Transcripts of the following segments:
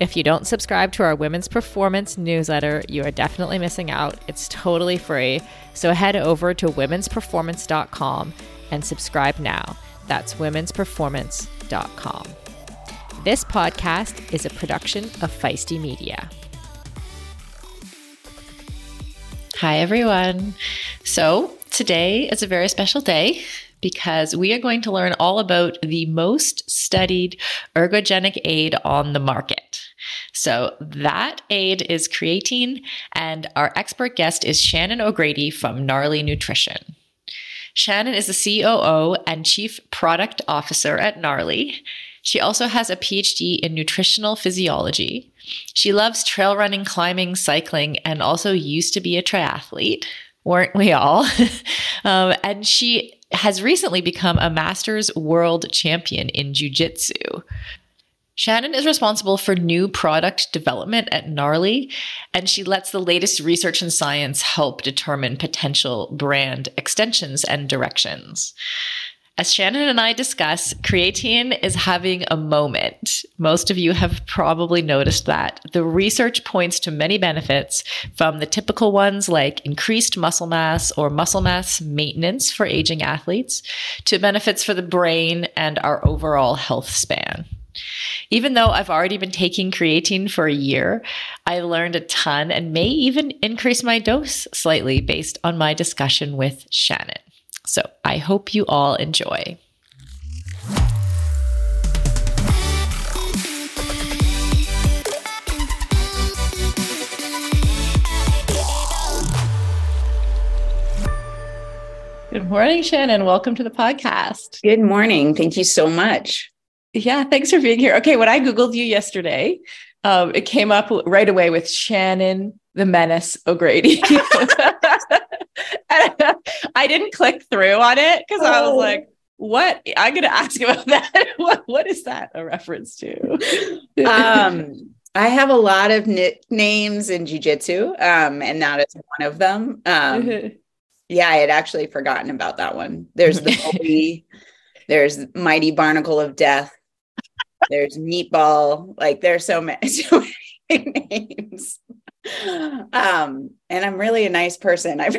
If you don't subscribe to our Women's Performance newsletter, you are definitely missing out. It's totally free. So head over to womensperformance.com and subscribe now. That's womensperformance.com. This podcast is a production of Feisty Media. Hi, everyone. So, today is a very special day because we are going to learn all about the most studied ergogenic aid on the market. So that aid is creatine, and our expert guest is Shannon O'Grady from Gnarly Nutrition. Shannon is the COO and Chief Product Officer at Gnarly. She also has a PhD in nutritional physiology. She loves trail running, climbing, cycling, and also used to be a triathlete. Weren't we all? um, and she has recently become a Masters World Champion in Jiu Jitsu. Shannon is responsible for new product development at Gnarly, and she lets the latest research and science help determine potential brand extensions and directions. As Shannon and I discuss, creatine is having a moment. Most of you have probably noticed that. The research points to many benefits from the typical ones like increased muscle mass or muscle mass maintenance for aging athletes to benefits for the brain and our overall health span. Even though I've already been taking creatine for a year, I learned a ton and may even increase my dose slightly based on my discussion with Shannon. So I hope you all enjoy. Good morning, Shannon. Welcome to the podcast. Good morning. Thank you so much. Yeah, thanks for being here. Okay, when I Googled you yesterday, um, it came up right away with Shannon the Menace O'Grady. I didn't click through on it because oh. I was like, what? I'm going to ask about that. what, what is that a reference to? um, I have a lot of nicknames in jujitsu, um, and that is one of them. Um, yeah, I had actually forgotten about that one. There's the bully, there's Mighty Barnacle of Death, there's Meatball. Like there's so many, so many names. Um, and I'm really a nice person. I've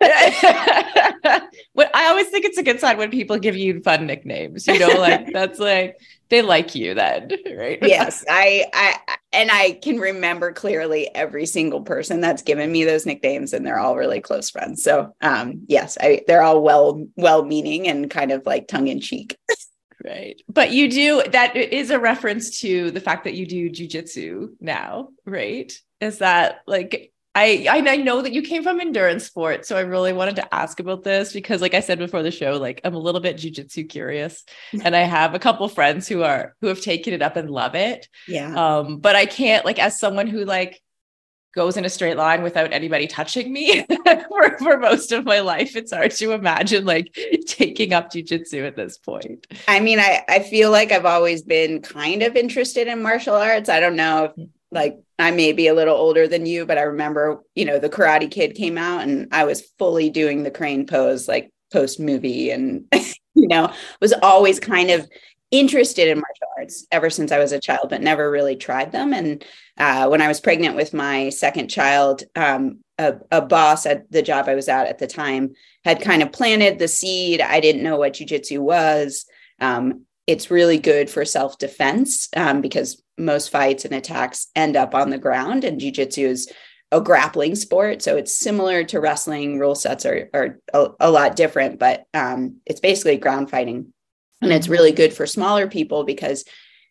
what I always think it's a good sign when people give you fun nicknames. You know, like that's like they like you then, right? yes, I, I, and I can remember clearly every single person that's given me those nicknames, and they're all really close friends. So, um, yes, I, they're all well, well-meaning and kind of like tongue in cheek. right, but you do that is a reference to the fact that you do jujitsu now, right? Is that like I, I know that you came from endurance sports, so I really wanted to ask about this because, like I said before the show, like I'm a little bit jujitsu curious, and I have a couple friends who are who have taken it up and love it. Yeah. Um, but I can't like as someone who like goes in a straight line without anybody touching me for, for most of my life. It's hard to imagine like taking up jujitsu at this point. I mean, I, I feel like I've always been kind of interested in martial arts. I don't know if like I may be a little older than you, but I remember, you know, the Karate Kid came out and I was fully doing the crane pose like post movie and, you know, was always kind of interested in martial arts ever since I was a child, but never really tried them. And uh, when I was pregnant with my second child, um, a, a, boss at the job I was at at the time had kind of planted the seed. I didn't know what jujitsu was. Um, it's really good for self defense um, because most fights and attacks end up on the ground, and jujitsu is a grappling sport. So it's similar to wrestling. Rule sets are, are a, a lot different, but um, it's basically ground fighting. And it's really good for smaller people because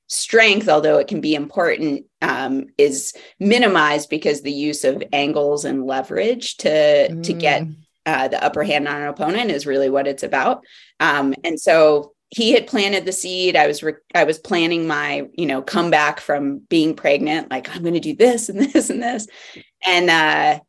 strength, although it can be important, um, is minimized because the use of angles and leverage to mm. to get mm. uh, the upper hand on an opponent is really what it's about. Um, and so he had planted the seed. I was re- I was planning my you know comeback from being pregnant. Like I'm going to do this and this and this, and uh,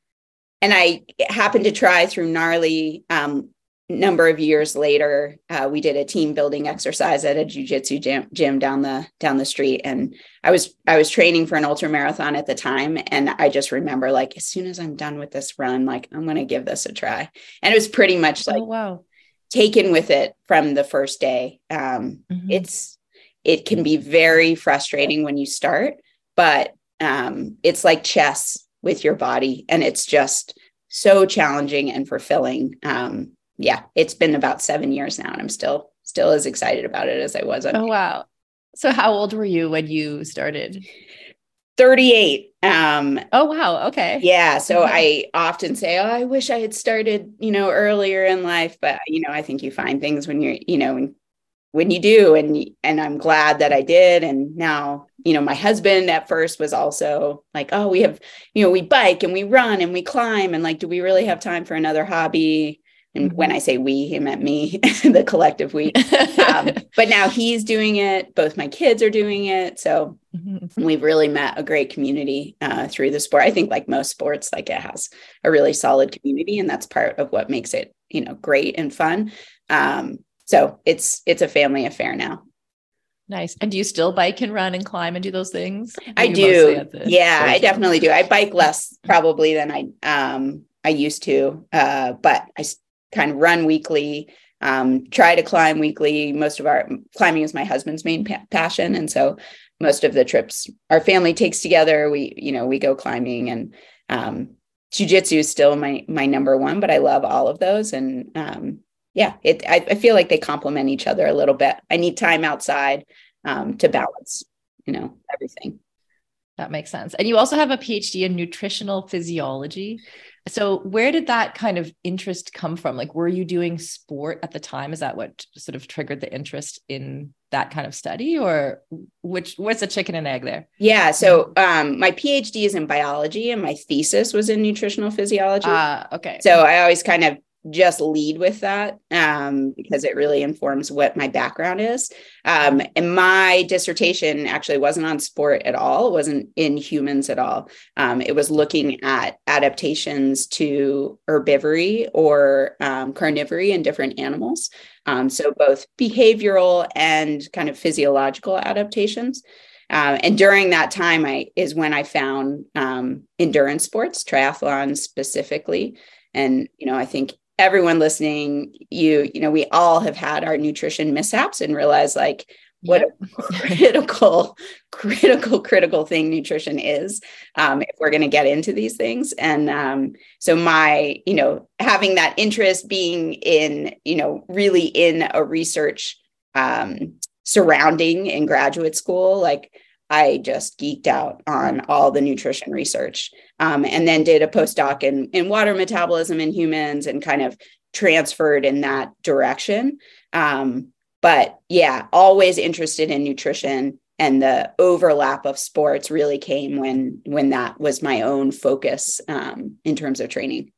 and I happened to try through gnarly. Um, number of years later, uh, we did a team building exercise at a jujitsu gym, gym down the down the street, and I was I was training for an ultra marathon at the time, and I just remember like as soon as I'm done with this run, like I'm going to give this a try, and it was pretty much like oh, wow taken with it from the first day. Um, mm-hmm. It's it can be very frustrating when you start, but um, it's like chess with your body, and it's just so challenging and fulfilling. Um, yeah, it's been about seven years now, and I'm still still as excited about it as I was. oh wow! So how old were you when you started? 38 um oh wow. Okay. yeah so i often say oh i wish i had started you know earlier in life but you know i think you find things when you're you know when, when you do and and i'm glad that i did and now you know my husband at first was also like oh we have you know we bike and we run and we climb and like do we really have time for another hobby and mm-hmm. when I say we, he meant me, the collective we. Um, but now he's doing it. Both my kids are doing it. So mm-hmm. we've really met a great community uh, through the sport. I think, like most sports, like it has a really solid community, and that's part of what makes it, you know, great and fun. Um, so it's it's a family affair now. Nice. And do you still bike and run and climb and do those things? I do. Yeah, I definitely do. I bike less probably than I um I used to, uh, but I kind of run weekly, um, try to climb weekly. Most of our climbing is my husband's main pa- passion, and so most of the trips our family takes together. We, you know, we go climbing and um, jujitsu is still my my number one, but I love all of those, and um, yeah, it. I, I, feel like they complement each other a little bit. I need time outside um, to balance, you know, everything. That makes sense. And you also have a PhD in nutritional physiology. So, where did that kind of interest come from? Like, were you doing sport at the time? Is that what sort of triggered the interest in that kind of study, or which what's the chicken and egg there? Yeah. So, um, my PhD is in biology, and my thesis was in nutritional physiology. Uh, okay. So, I always kind of just lead with that um, because it really informs what my background is. Um, and my dissertation actually wasn't on sport at all, it wasn't in humans at all. Um, it was looking at adaptations to herbivory or um, carnivory in different animals. Um, so, both behavioral and kind of physiological adaptations. Uh, and during that time, I is when I found endurance sports, triathlon specifically, and you know i think everyone listening, you, you know, we all have had our nutrition mishaps and realize like what a critical, critical, critical thing nutrition is um, if we're going to get into these things. And um, so my, you know, having that interest being in, you know, really in a research um, surrounding in graduate school, like I just geeked out on all the nutrition research um, and then did a postdoc in, in water metabolism in humans and kind of transferred in that direction. Um, but yeah, always interested in nutrition and the overlap of sports really came when when that was my own focus um, in terms of training.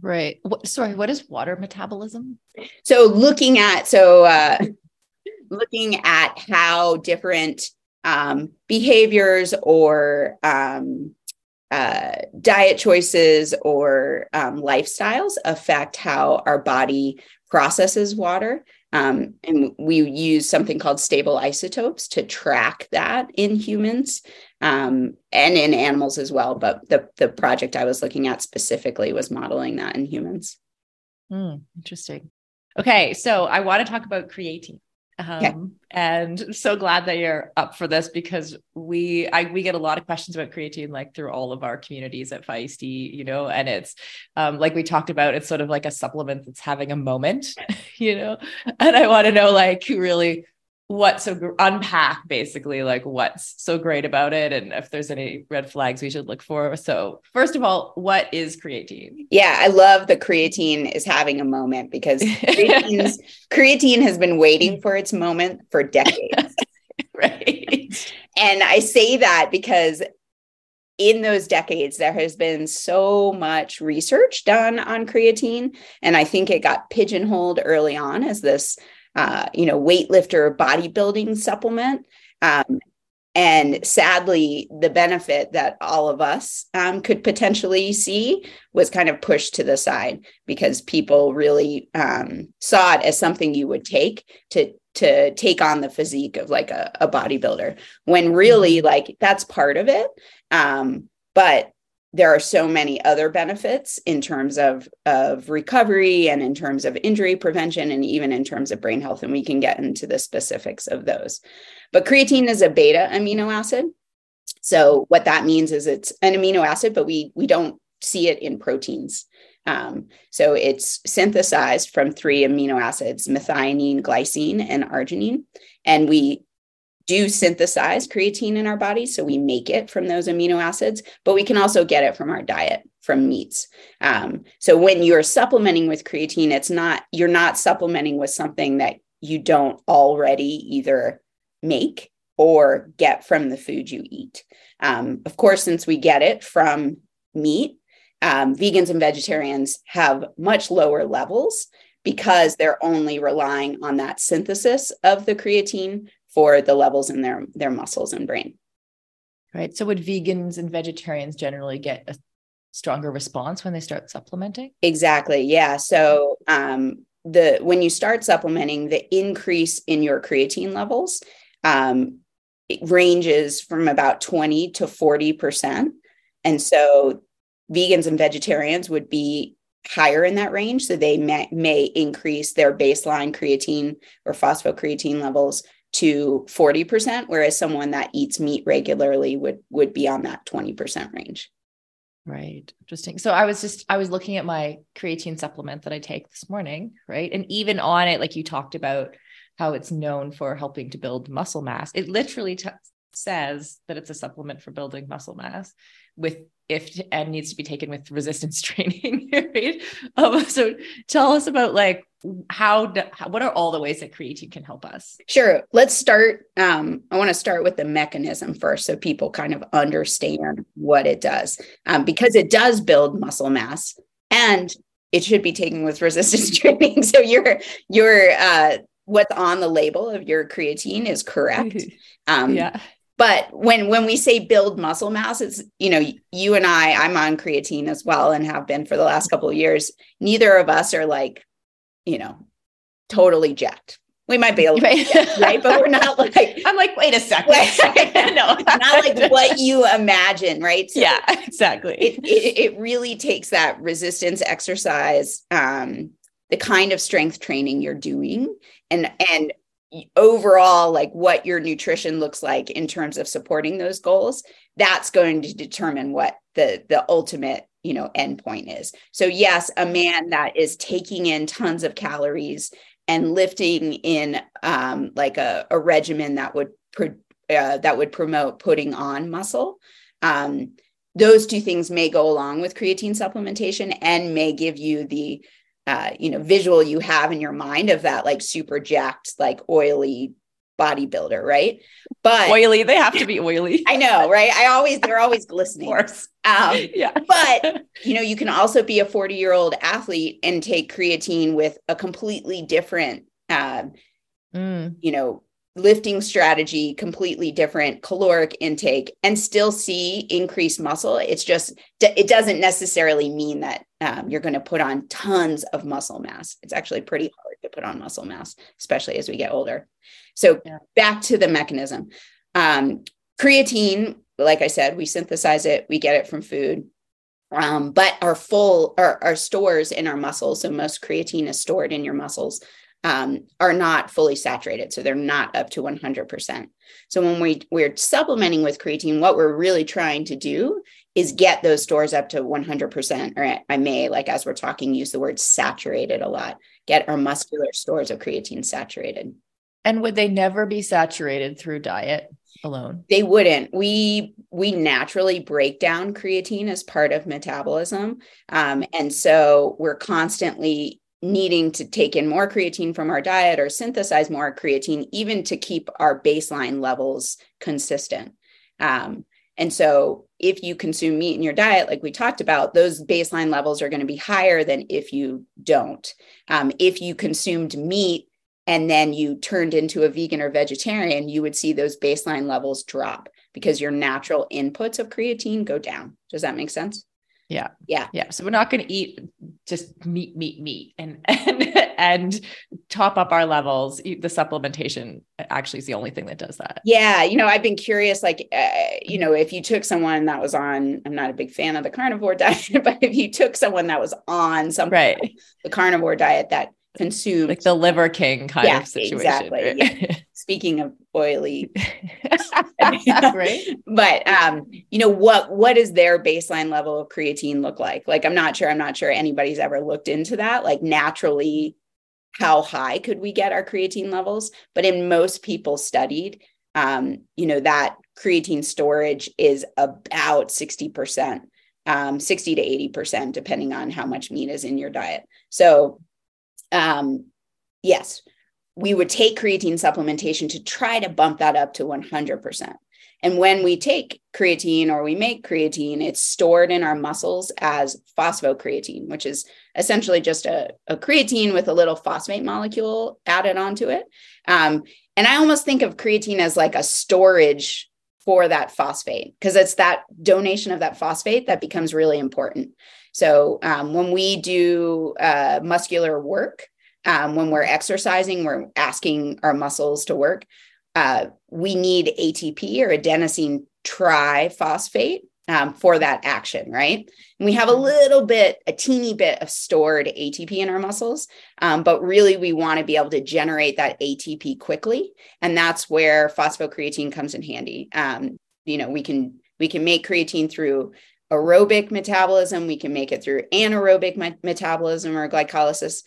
Right. What, sorry, what is water metabolism? So looking at so uh, looking at how different um, behaviors or um, uh, diet choices or um, lifestyles affect how our body processes water. Um, and we use something called stable isotopes to track that in humans um, and in animals as well. But the, the project I was looking at specifically was modeling that in humans. Mm, interesting. Okay, so I want to talk about creatine. Um, okay. and so glad that you're up for this because we I we get a lot of questions about creatine like through all of our communities at Feisty, you know, and it's um, like we talked about, it's sort of like a supplement that's having a moment, you know, and I want to know like who really what's so unpack basically like what's so great about it and if there's any red flags we should look for. So first of all what is creatine? Yeah i love the creatine is having a moment because creatine has been waiting for its moment for decades. Right. And i say that because in those decades, there has been so much research done on creatine. And I think it got pigeonholed early on as this, uh, you know, weightlifter bodybuilding supplement. Um, and sadly, the benefit that all of us um, could potentially see was kind of pushed to the side because people really um, saw it as something you would take to to take on the physique of like a, a bodybuilder when really mm-hmm. like that's part of it um, but there are so many other benefits in terms of, of recovery and in terms of injury prevention and even in terms of brain health. And we can get into the specifics of those. But creatine is a beta amino acid. So what that means is it's an amino acid, but we we don't see it in proteins. Um, so it's synthesized from three amino acids, methionine, glycine, and arginine. And we do synthesize creatine in our bodies. So we make it from those amino acids, but we can also get it from our diet, from meats. Um, so when you're supplementing with creatine, it's not, you're not supplementing with something that you don't already either make or get from the food you eat. Um, of course, since we get it from meat, um, vegans and vegetarians have much lower levels because they're only relying on that synthesis of the creatine for the levels in their their muscles and brain. Right. So would vegans and vegetarians generally get a stronger response when they start supplementing? Exactly. Yeah. So um, the when you start supplementing, the increase in your creatine levels um, ranges from about 20 to 40 percent. And so vegans and vegetarians would be higher in that range. So they may, may increase their baseline creatine or phosphocreatine levels to 40%, whereas someone that eats meat regularly would would be on that 20% range. Right. Interesting. So I was just I was looking at my creatine supplement that I take this morning, right? And even on it like you talked about how it's known for helping to build muscle mass. It literally t- says that it's a supplement for building muscle mass with if and needs to be taken with resistance training right um, so tell us about like how do, what are all the ways that creatine can help us? Sure. Let's start um, i want to start with the mechanism first so people kind of understand what it does. Um, because it does build muscle mass and it should be taken with resistance training. So your your uh, what's on the label of your creatine is correct. Um, yeah. but when when we say build muscle mass it's you know you and i i'm on creatine as well and have been for the last couple of years. Neither of us are like you know totally jacked. We might be a little right, right? but we're not like i'm like wait a second no not like what you imagine right? So yeah exactly. it, it, it really takes that resistance exercise um the kind of strength training you're doing and and overall like what your nutrition looks like in terms of supporting those goals that's going to determine what the the ultimate you know endpoint is. So yes a man that is taking in tons of calories and lifting in um, like a, a regimen that would pro- uh, that would promote putting on muscle um, those two things may go along with creatine supplementation and may give you the uh, you know visual you have in your mind of that like super jacked like oily bodybuilder right? But oily they have to be oily. I know right? I always they're always glistening. of course. Um, yeah. but you know you can also be a 40 year old athlete and take creatine with a completely different uh, mm. you know lifting strategy completely different caloric intake and still see increased muscle. It's just it doesn't necessarily mean that um, you're going to put on tons of muscle mass. It's actually pretty hard to put on muscle mass especially as we get older. So yeah. back to the mechanism. Um, creatine like i said we synthesize it we get it from food um, but our full our, our stores in our muscles so most creatine is stored in your muscles um, are not fully saturated. So they're not up to 100%. So when we, we're supplementing with creatine, what we're really trying to do is get those stores up to 100%, or I may, like as we're talking, use the word saturated a lot, get our muscular stores of creatine saturated. And would they never be saturated through diet alone? They wouldn't. We we naturally break down creatine as part of metabolism, um, and so we're constantly needing to take in more creatine from our diet or synthesize more creatine, even to keep our baseline levels consistent. Um, and so, if you consume meat in your diet, like we talked about, those baseline levels are going to be higher than if you don't. Um, if you consumed meat and then you turned into a vegan or vegetarian, you would see those baseline levels drop because your natural inputs of creatine go down. Does that make sense? Yeah. Yeah. Yeah. So we're not going to eat just meat, meat, meat and, and, and top up our levels. The supplementation actually is the only thing that does that. Yeah. You know, I've been curious, like, uh, you know, if you took someone that was on, I'm not a big fan of the carnivore diet, but if you took someone that was on something right. The carnivore diet that consumed like the liver king kind yeah, of situation. Exactly. Yeah. Speaking of oily, right? But um, you know what? what is their baseline level of creatine look like? Like, I'm not sure. I'm not sure anybody's ever looked into that. Like, naturally, how high could we get our creatine levels? But in most people studied, um, you know, that creatine storage is about 60%, um, 60 to 80%, depending on how much meat is in your diet. So um, yes, we would take creatine supplementation to try to bump that up to 100%. And when we take creatine or we make creatine, it's stored in our muscles as phosphocreatine, which is essentially just a, a creatine with a little phosphate molecule added onto it. Um, and I almost think of creatine as like a storage for that phosphate because it's that donation of that phosphate that becomes really important. So um, when we do uh, muscular work, um, when we're exercising, we're asking our muscles to work. Uh, we need ATP or adenosine triphosphate um, for that action, right? And we have a mm-hmm. little bit, a teeny bit of stored ATP in our muscles, um, but really we want to be able to generate that ATP quickly, and that's where phosphocreatine comes in handy. Um, you know, we can we can make creatine through aerobic metabolism, we can make it through anaerobic me- metabolism or glycolysis.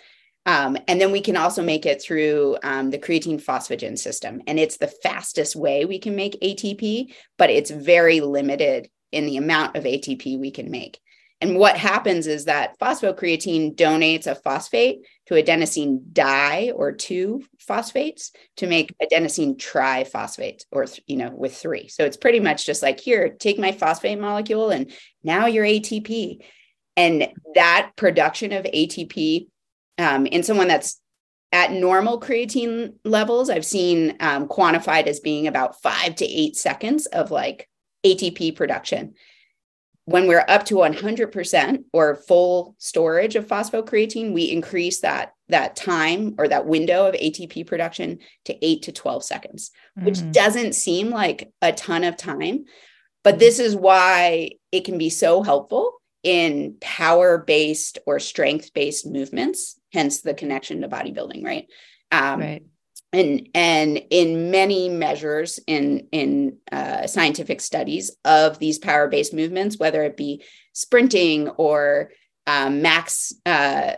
Um, and then we can also make it through um, the creatine phosphagen system. And it's the fastest way we can make ATP, but it's very limited in the amount of ATP we can make. And what happens is that phosphocreatine donates a phosphate to adenosine di or two phosphates to make adenosine triphosphate or, you know, with three. So it's pretty much just like, here, take my phosphate molecule and now you're ATP. And that production of ATP um, in someone that's at normal creatine levels, I've seen um, quantified as being about five to eight seconds of like ATP production when we're up to 100% or full storage of phosphocreatine, we increase that that time or that window of ATP production to 8 to 12 seconds, mm-hmm. which doesn't seem like a ton of time, but this is why it can be so helpful in power-based or strength-based movements, hence the connection to bodybuilding, right? Um, right and and in many measures in in uh, scientific studies of these power based movements, whether it be sprinting or um, max uh,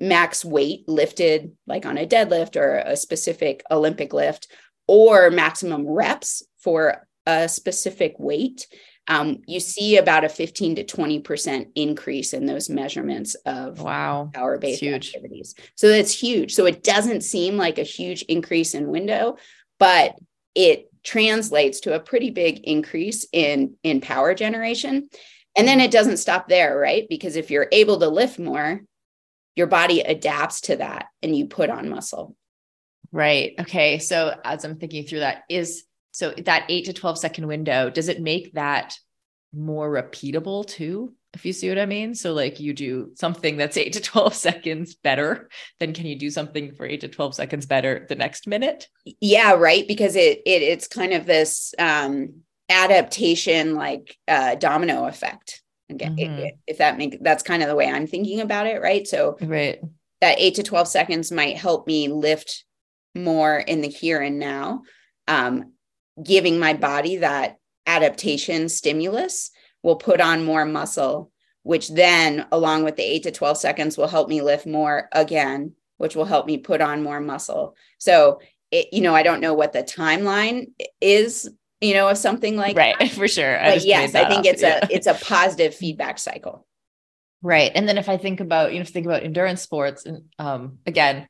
max weight lifted, like on a deadlift or a specific Olympic lift, or maximum reps for a specific weight, um, you see about a 15 to 20% increase in those measurements of wow power based activities. So that's huge. So it doesn't seem like a huge increase in window, but it translates to a pretty big increase in in power generation. And then it doesn't stop there, right? Because if you're able to lift more, your body adapts to that and you put on muscle. Right. Okay. So as I'm thinking through that, is so that eight to 12 second window, does it make that more repeatable too? If you see what I mean? So, like, you do something that's eight to 12 seconds better, then can you do something for eight to 12 seconds better the next minute? Yeah, right. Because it, it it's kind of this um, adaptation, like uh, domino effect. Again, mm-hmm. if that makes that's kind of the way I'm thinking about it, right? So, right, that eight to 12 seconds might help me lift more in the here and now. Um, giving my body that adaptation stimulus will put on more muscle, which then, along with the eight to 12 seconds, will help me lift more again, which will help me put on more muscle. So it, you know, I don't know what the timeline is, you know, of something like right that. for sure. I but yes, I think up. it's yeah. a it's a positive feedback cycle. Right. And then if I think about, you know, think about endurance sports and um again,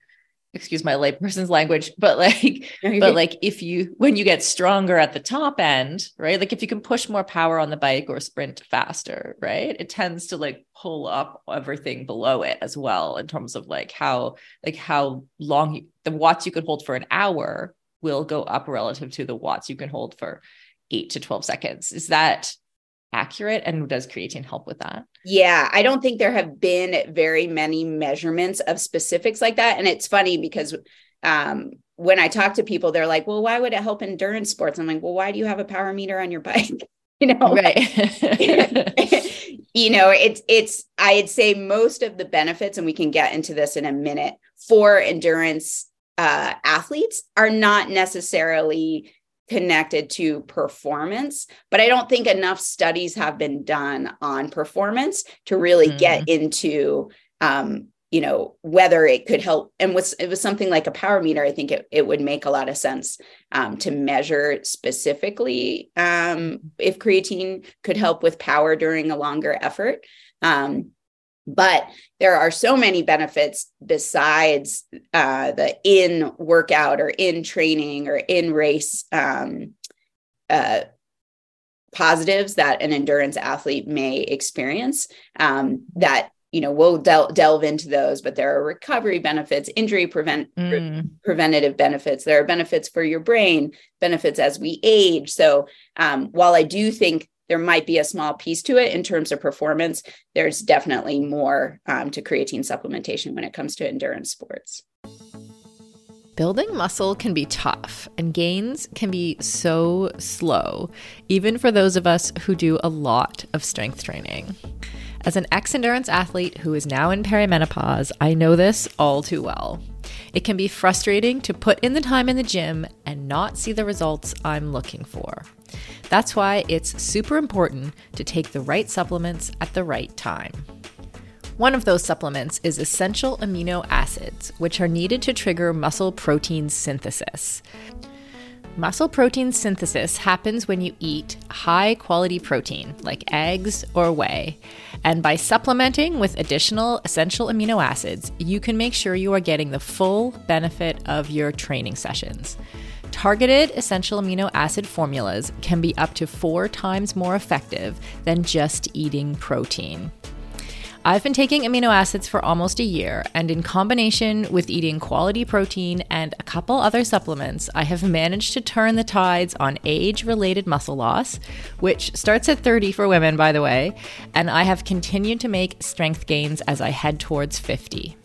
excuse my layperson's language, but like, but like if you when you get stronger at the top end, right? Like if you can push more power on the bike or sprint faster, right? It tends to like pull up everything below it as well in terms of like how like how long you, the watts you can hold for an hour will go up relative to the watts you can hold for eight to 12 seconds. Is that accurate and does creatine help with that? Yeah i don't think there have been very many measurements of specifics like that. And it's funny because um, when i talk to people they're like well why would it help endurance sports? I'm like well why do you have a power meter on your bike? You know? Right. You know it's it's i'd say most of the benefits and we can get into this in a minute for endurance uh, athletes are not necessarily connected to performance but i don't think enough studies have been done on performance to really mm. get into um, you know whether it could help and was it was something like a power meter i think it, it would make a lot of sense um, to measure specifically um, if creatine could help with power during a longer effort um, but there are so many benefits besides uh, the in workout or in training or in race um, uh, positives that an endurance athlete may experience um, that you know we'll del- delve into those but there are recovery benefits injury prevent mm. pre- preventative benefits there are benefits for your brain benefits as we age so um, while i do think there might be a small piece to it in terms of performance. There's definitely more um, to creatine supplementation when it comes to endurance sports. Building muscle can be tough, and gains can be so slow, even for those of us who do a lot of strength training. As an ex endurance athlete who is now in perimenopause, I know this all too well. It can be frustrating to put in the time in the gym and not see the results I'm looking for. That's why it's super important to take the right supplements at the right time. One of those supplements is essential amino acids, which are needed to trigger muscle protein synthesis. Muscle protein synthesis happens when you eat high quality protein, like eggs or whey. And by supplementing with additional essential amino acids, you can make sure you are getting the full benefit of your training sessions. Targeted essential amino acid formulas can be up to four times more effective than just eating protein. I've been taking amino acids for almost a year, and in combination with eating quality protein and a couple other supplements, I have managed to turn the tides on age related muscle loss, which starts at 30 for women, by the way, and I have continued to make strength gains as I head towards 50.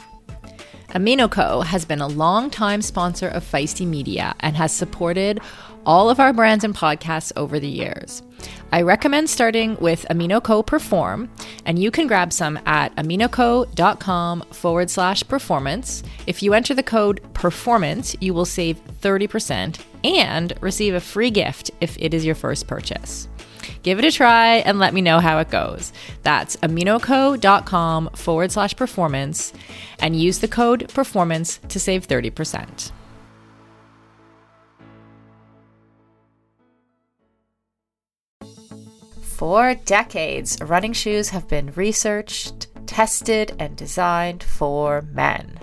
AminoCo has been a long-time sponsor of Feisty Media and has supported all of our brands and podcasts over the years. I recommend starting with AminoCo Perform, and you can grab some at aminoco.com forward slash performance. If you enter the code performance, you will save 30% and receive a free gift if it is your first purchase. Give it a try and let me know how it goes. That's aminoco.com forward slash performance and use the code performance to save 30%. For decades, running shoes have been researched, tested, and designed for men.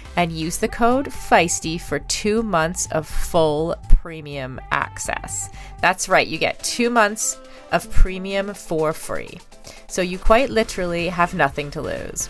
and use the code FEISTY for two months of full premium access. That's right, you get two months of premium for free. So you quite literally have nothing to lose.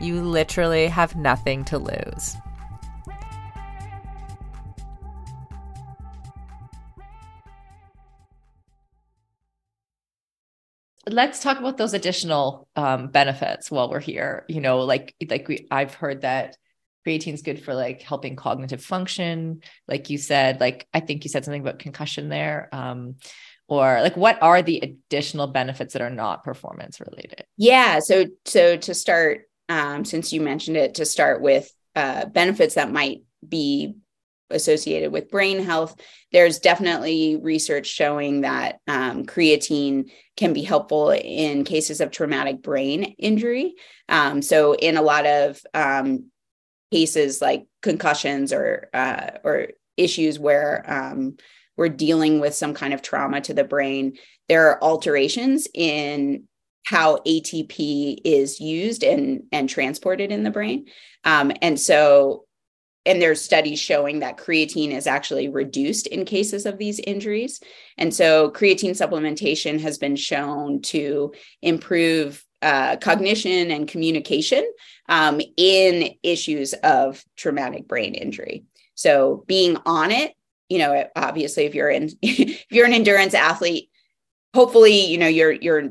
You literally have nothing to lose. Let's talk about those additional um, benefits while we're here. You know, like like we I've heard that creatine is good for like helping cognitive function. Like you said, like I think you said something about concussion there. Um, or like what are the additional benefits that are not performance related yeah so so to start um, since you mentioned it, to start with uh, benefits that might be associated with brain health. There's definitely research showing that um, creatine can be helpful in cases of traumatic brain injury. Um, so, in a lot of um, cases like concussions or uh, or issues where um, we're dealing with some kind of trauma to the brain, there are alterations in how ATP is used and and transported in the brain. Um, and so, and there's studies showing that creatine is actually reduced in cases of these injuries. And so, creatine supplementation has been shown to improve uh, cognition and communication um, in issues of traumatic brain injury. So, being on it, you know, obviously, if you're in if you're an endurance athlete, hopefully, you know, you're you're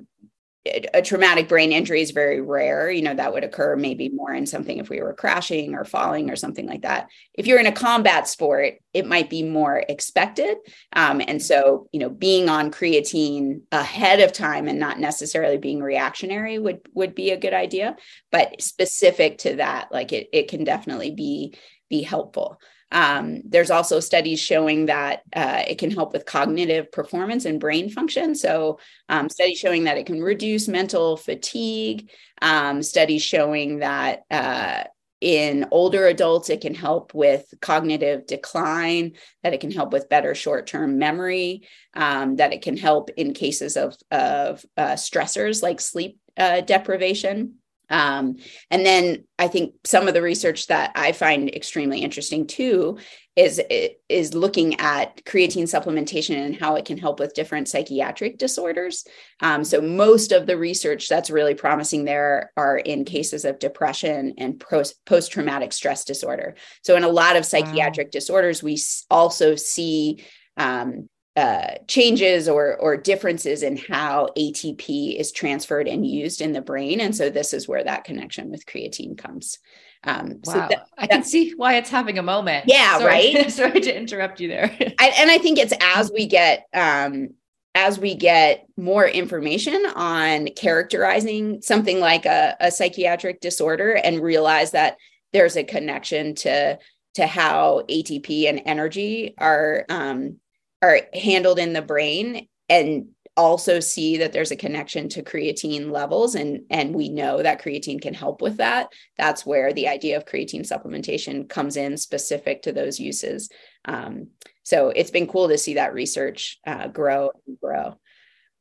a traumatic brain injury is very rare. You know, that would occur maybe more in something if we were crashing or falling or something like that. If you're in a combat sport, it might be more expected. Um, and so, you know, being on creatine ahead of time and not necessarily being reactionary would would be a good idea. But specific to that, like it, it can definitely be be helpful. Um, there's also studies showing that uh, it can help with cognitive performance and brain function. So, um, studies showing that it can reduce mental fatigue, um, studies showing that uh, in older adults, it can help with cognitive decline, that it can help with better short term memory, um, that it can help in cases of, of uh, stressors like sleep uh, deprivation. Um, and then I think some of the research that I find extremely interesting too is is looking at creatine supplementation and how it can help with different psychiatric disorders. Um, so most of the research that's really promising there are in cases of depression and post traumatic stress disorder. So in a lot of psychiatric wow. disorders, we also see um, uh, changes or or differences in how ATP is transferred and used in the brain, and so this is where that connection with creatine comes. Um, wow. So that, I can see why it's having a moment. Yeah, sorry, right. sorry to interrupt you there. I, and I think it's as we get um, as we get more information on characterizing something like a, a psychiatric disorder and realize that there's a connection to to how ATP and energy are um, are handled in the brain and also see that there's a connection to creatine levels and and we know that creatine can help with that. That's where the idea of creatine supplementation comes in specific to those uses. Um, so it's been cool to see that research uh, grow and grow.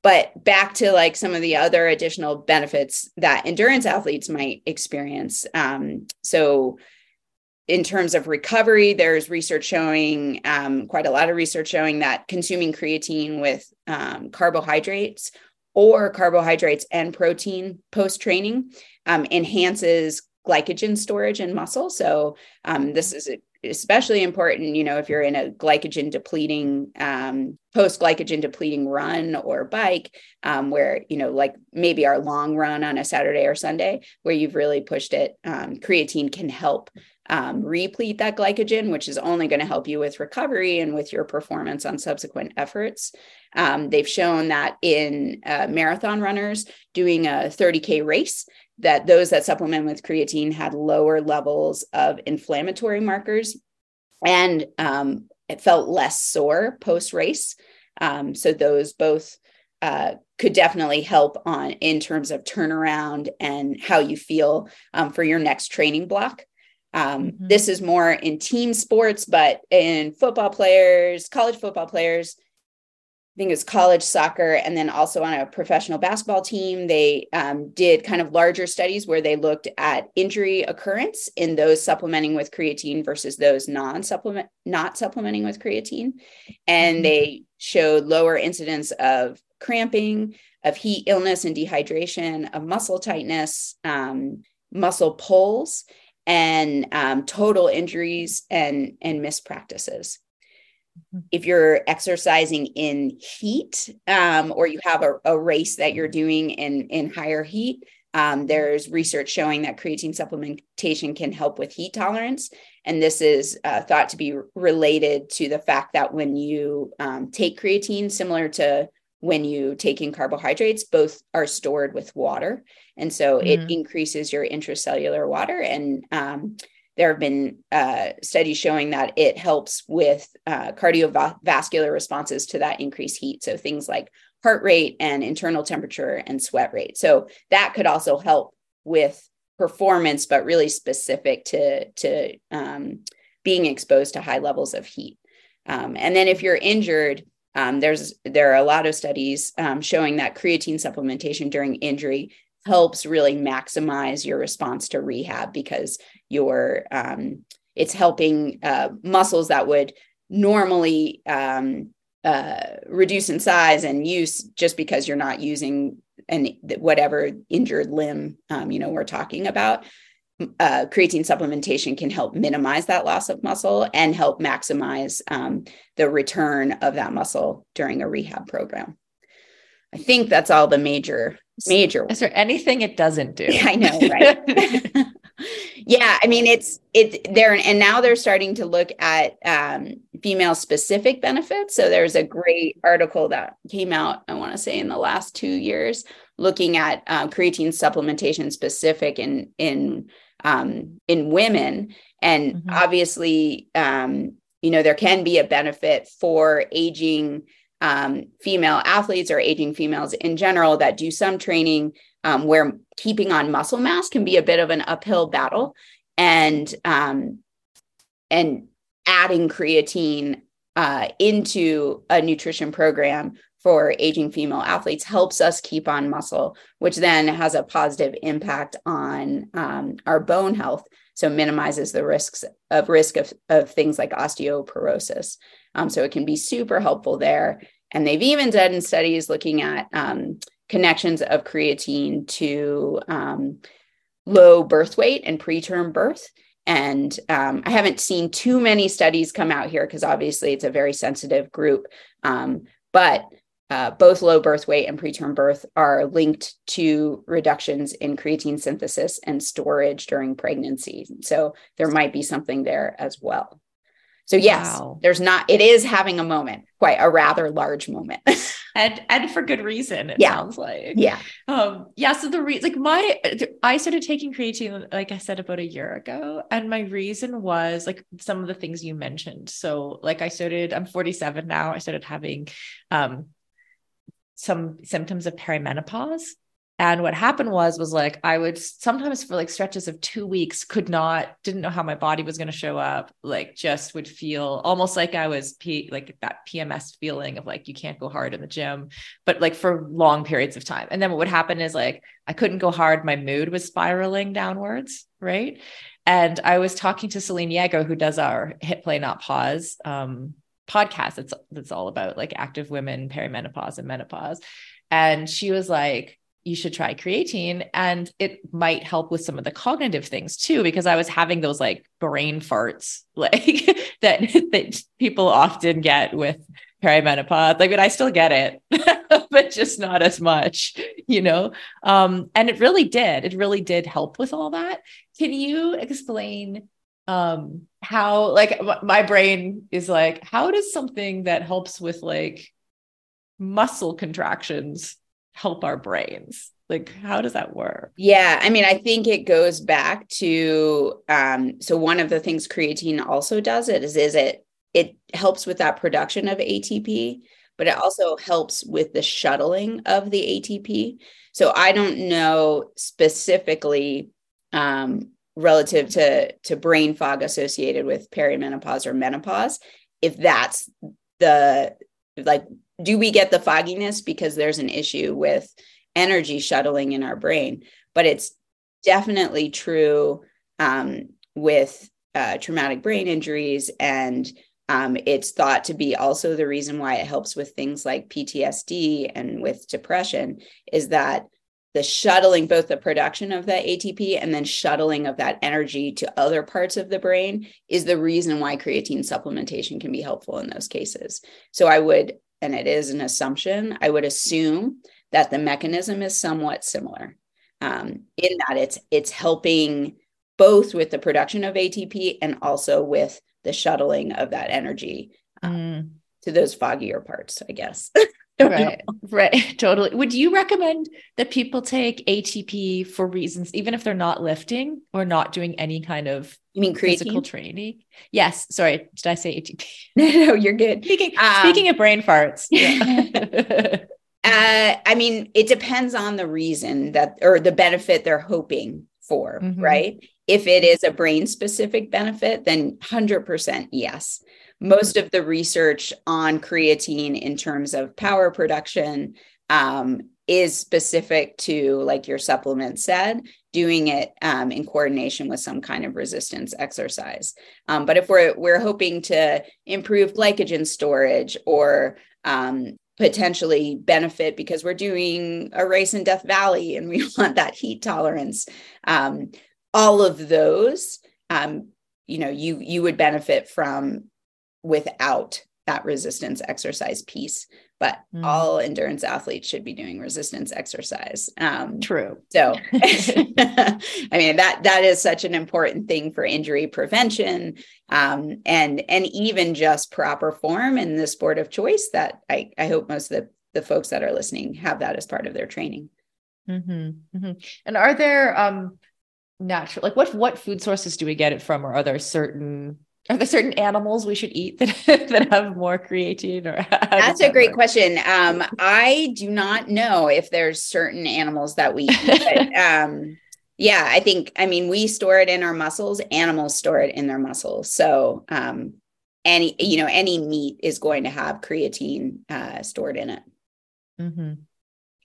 But back to like some of the other additional benefits that endurance athletes might experience. Um, so in terms of recovery, there's research showing, um, quite a lot of research showing that consuming creatine with um, carbohydrates or carbohydrates and protein post training um, enhances glycogen storage in muscle. So, um, this is especially important, you know, if you're in a glycogen depleting, um, post glycogen depleting run or bike, um, where, you know, like maybe our long run on a Saturday or Sunday, where you've really pushed it, creatine can help um, replete that glycogen, which is only going to help you with recovery and with your performance on subsequent efforts. Um, they've shown that in uh, marathon runners doing a 30K race, that those that supplement with creatine had lower levels of inflammatory markers and um, it felt less sore post race. Um, so those both uh, could definitely help on in terms of turnaround and how you feel um, for your next training block. Um, mm-hmm. This is more in team sports, but in football players, college football players, I think it's college soccer, and then also on a professional basketball team, they um, did kind of larger studies where they looked at injury occurrence in those supplementing with creatine versus those non-supplement not supplementing with creatine, and mm-hmm. they showed lower incidence of cramping, of heat illness and dehydration, of muscle tightness, um, muscle pulls, and um, total injuries and and mispractices mm-hmm. if you're exercising in heat um, or you have a, a, race that you're doing in in higher heat um, there's research showing that creatine supplementation can help with heat tolerance and this is uh, thought to be related to the fact that when you um, take creatine similar to when you take in carbohydrates, both are stored with water. And so mm-hmm. it increases your intracellular water. And um, there have been uh, studies showing that it helps with uh, cardiovascular responses to that increased heat. So things like heart rate and internal temperature and sweat rate. So that could also help with performance, but really specific to, to um, being exposed to high levels of heat. Um, and then if you're injured, um, there's there are a lot of studies um, showing that creatine supplementation during injury helps really maximize your response to rehab because you're um, it's helping uh, muscles that would normally um, uh, reduce in size and use just because you're not using an whatever injured limb um, you know we're talking about uh, creatine supplementation can help minimize that loss of muscle and help maximize um, the return of that muscle during a rehab program. I think that's all the major major. Is there anything it doesn't do? I know, right? yeah, I mean it's it's there, and now they're starting to look at um, female specific benefits. So there's a great article that came out, I want to say, in the last two years, looking at uh, creatine supplementation specific in in um, in women. And mm-hmm. obviously, um, you know, there can be a benefit for aging um, female athletes or aging females in general that do some training um, where keeping on muscle mass can be a bit of an uphill battle. And um, and adding creatine uh, into a nutrition program for aging female athletes helps us keep on muscle, which then has a positive impact on um, our bone health. So minimizes the risks of risk of, of things like osteoporosis. Um, so it can be super helpful there. And they've even done studies looking at um, connections of creatine to um, low birth weight and preterm birth. And um, I haven't seen too many studies come out here because obviously it's a very sensitive group. Um, but uh, both low birth weight and preterm birth are linked to reductions in creatine synthesis and storage during pregnancy. So there might be something there as well. So yes, wow. there's not. It is having a moment, quite a rather large moment, and and for good reason. It yeah. sounds like yeah, um, yeah. So the reason, like my, I started taking creatine, like I said, about a year ago, and my reason was like some of the things you mentioned. So like I started, I'm 47 now. I started having, um, some symptoms of perimenopause. And what happened was was like i would sometimes for like stretches of two weeks could not didn't know how my body was going to show up like just would feel almost like i was P, like that pms feeling of like you can't go hard in the gym but like for long periods of time. And then what would happen is like i couldn't go hard. My mood was spiraling downwards right? And i was talking to Selene Yeager, who does our hit play not pause um, podcast that's that's all about like active women perimenopause and menopause. And she was like you should try creatine. And it might help with some of the cognitive things too because i was having those like brain farts like that that people often get with perimenopause. Like but i still get it but just not as much you know? Um and it really did. It really did help with all that. Can you explain um how like my brain is like how does something that helps with like muscle contractions help our brains? Like how does that work? Yeah i mean i think it goes back to um so one of the things creatine also does it is is it it helps with that production of atp but it also helps with the shuttling of the atp so i don't know specifically um relative to to brain fog associated with perimenopause or menopause if that's the like do we get the fogginess because there's an issue with energy shuttling in our brain. But it's definitely true um, with uh, traumatic brain injuries. And um, it's thought to be also the reason why it helps with things like PTSD and with depression is that the shuttling, both the production of that ATP and then shuttling of that energy to other parts of the brain, is the reason why creatine supplementation can be helpful in those cases. So I would, and it is an assumption, I would assume that the mechanism is somewhat similar um, in that it's it's helping both with the production of ATP and also with the shuttling of that energy um, mm. to those foggier parts, I guess. right, right, totally. Would you recommend that people take ATP for reasons, even if they're not lifting or not doing any kind of you mean creatine? physical training? Yes. Sorry, did I say ATP? no, no, you're good. Speaking, um, speaking of brain farts. Yeah. Uh, I mean, it depends on the reason that or the benefit they're hoping for, mm-hmm. right? If it is a brain specific benefit, then 100% yes. Most of the research on creatine in terms of power production um, is specific to, like your supplement said, doing it um, in coordination with some kind of resistance exercise. Um, but if we're we're hoping to improve glycogen storage or um, potentially benefit because we're doing a race in Death Valley and we want that heat tolerance. Um, all of those, um, you know, you you would benefit from without that resistance exercise piece but mm. all endurance athletes should be doing resistance exercise um, true so i mean that that is such an important thing for injury prevention um, and and even just proper form in the sport of choice that i i hope most of the the folks that are listening have that as part of their training mm-hmm, mm-hmm. and are there um natural like what what food sources do we get it from or are there certain are there certain animals we should eat that, that have more creatine or that's a great work? question um, i do not know if there's certain animals that we eat but, um, yeah i think i mean we store it in our muscles animals store it in their muscles so um, any you know any meat is going to have creatine uh, stored in it Mm-hmm.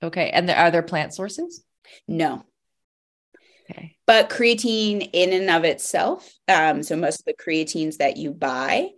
Okay. And there, are there plant sources? No. Okay. But creatine in and of itself, um, so most of the creatines that you buy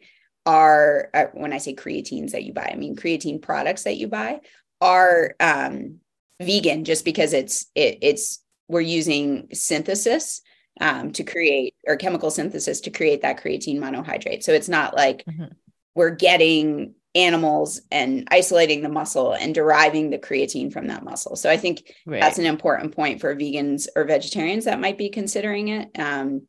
are, uh, when I say creatines that you buy, I mean creatine products that you buy are um, vegan just because it's it, it's we're using synthesis um, to create or chemical synthesis to create that creatine monohydrate. So it's not like mm-hmm. we're getting animals and isolating the muscle and deriving the creatine from that muscle. So I think right. that's an important point for vegans or vegetarians that might be considering it. Um,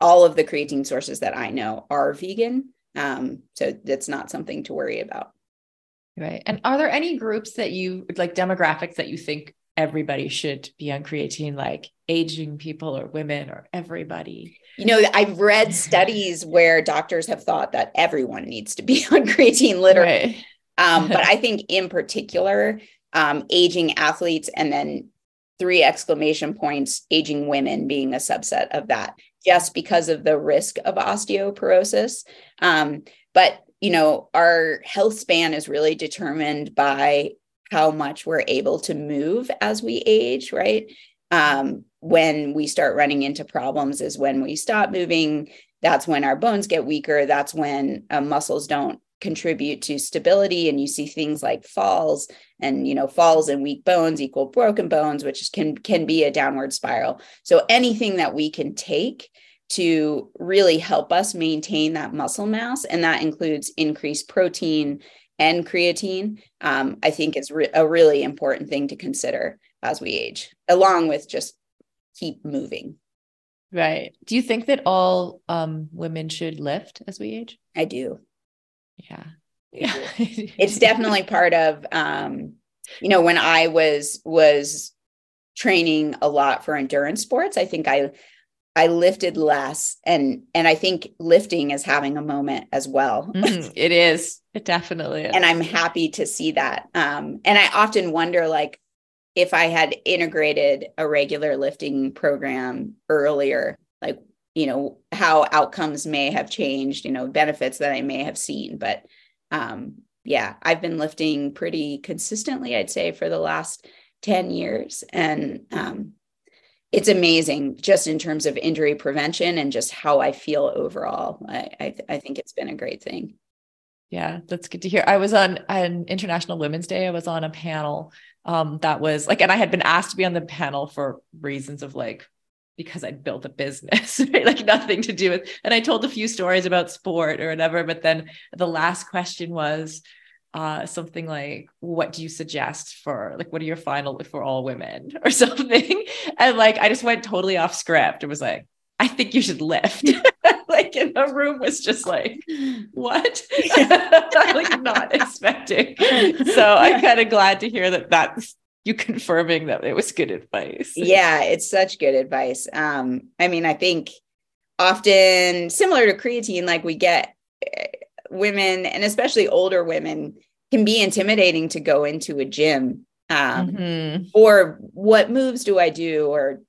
all of the creatine sources that I know are vegan. Um, so that's not something to worry about. Right. And are there any groups that you like demographics that you think everybody should be on creatine, like aging people or women or everybody? You know, I've read studies where doctors have thought that everyone needs to be on creatine, literally. Right. um, but I think in particular, um, aging athletes and then three exclamation points, aging women being a subset of that, just because of the risk of osteoporosis. Um, but you know, our health span is really determined by how much we're able to move as we age, right? Um, when we start running into problems is when we stop moving. That's when our bones get weaker. That's when uh, muscles don't contribute to stability and you see things like falls and you know falls and weak bones equal broken bones which can can be a downward spiral so anything that we can take to really help us maintain that muscle mass and that includes increased protein and creatine, um, I think is re- a really important thing to consider as we age, along with just keep moving. Right. Do you think that all um, women should lift as we age? I do. Yeah. Yeah. it's definitely part of um, you know, when I was was training a lot for endurance sports, I think I I lifted less and and I think lifting is having a moment as well. Mm, it is. It definitely is. And I'm happy to see that. Um and I often wonder like if I had integrated a regular lifting program earlier, like you know, how outcomes may have changed, you know, benefits that I may have seen, but um yeah, I've been lifting pretty consistently I'd say for the last 10 years and um it's amazing just in terms of injury prevention and just how I feel overall. I I, th- I, think it's been a great thing. Yeah, that's good to hear. I was on an International Women's Day. I was on a panel um, that was like, and I had been asked to be on the panel for reasons of like because I'd built a business, right? like nothing to do with. And I told a few stories about sport or whatever. But then the last question was, uh, something like, what do you suggest for like, what are your final for all women or something? And like, I just went totally off script. It was like, I think you should lift. like, in the room was just like, what? like, not expecting. So I'm kind of glad to hear that that's you confirming that it was good advice. Yeah, it's such good advice. Um, I mean, I think often similar to creatine, like we get women and especially older women can be intimidating to go into a gym um, mm-hmm. or what moves do i do or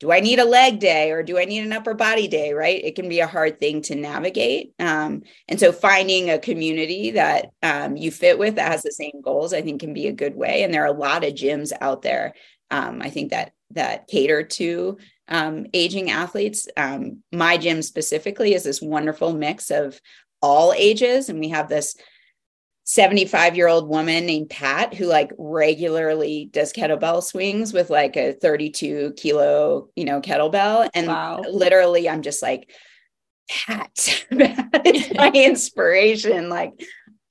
do i need a leg day or do i need an upper body day right? It can be a hard thing to navigate. Um, and so finding a community that um, you fit with that has the same goals i think can be a good way. And there are a lot of gyms out there um, i think that that cater to um, aging athletes. Um, my gym specifically is this wonderful mix of all ages. And we have this 75 year old woman named Pat who like regularly does kettlebell swings with like a 32 kilo, you know, kettlebell. And wow. literally, I'm just like, Pat, Pat is my inspiration. Like,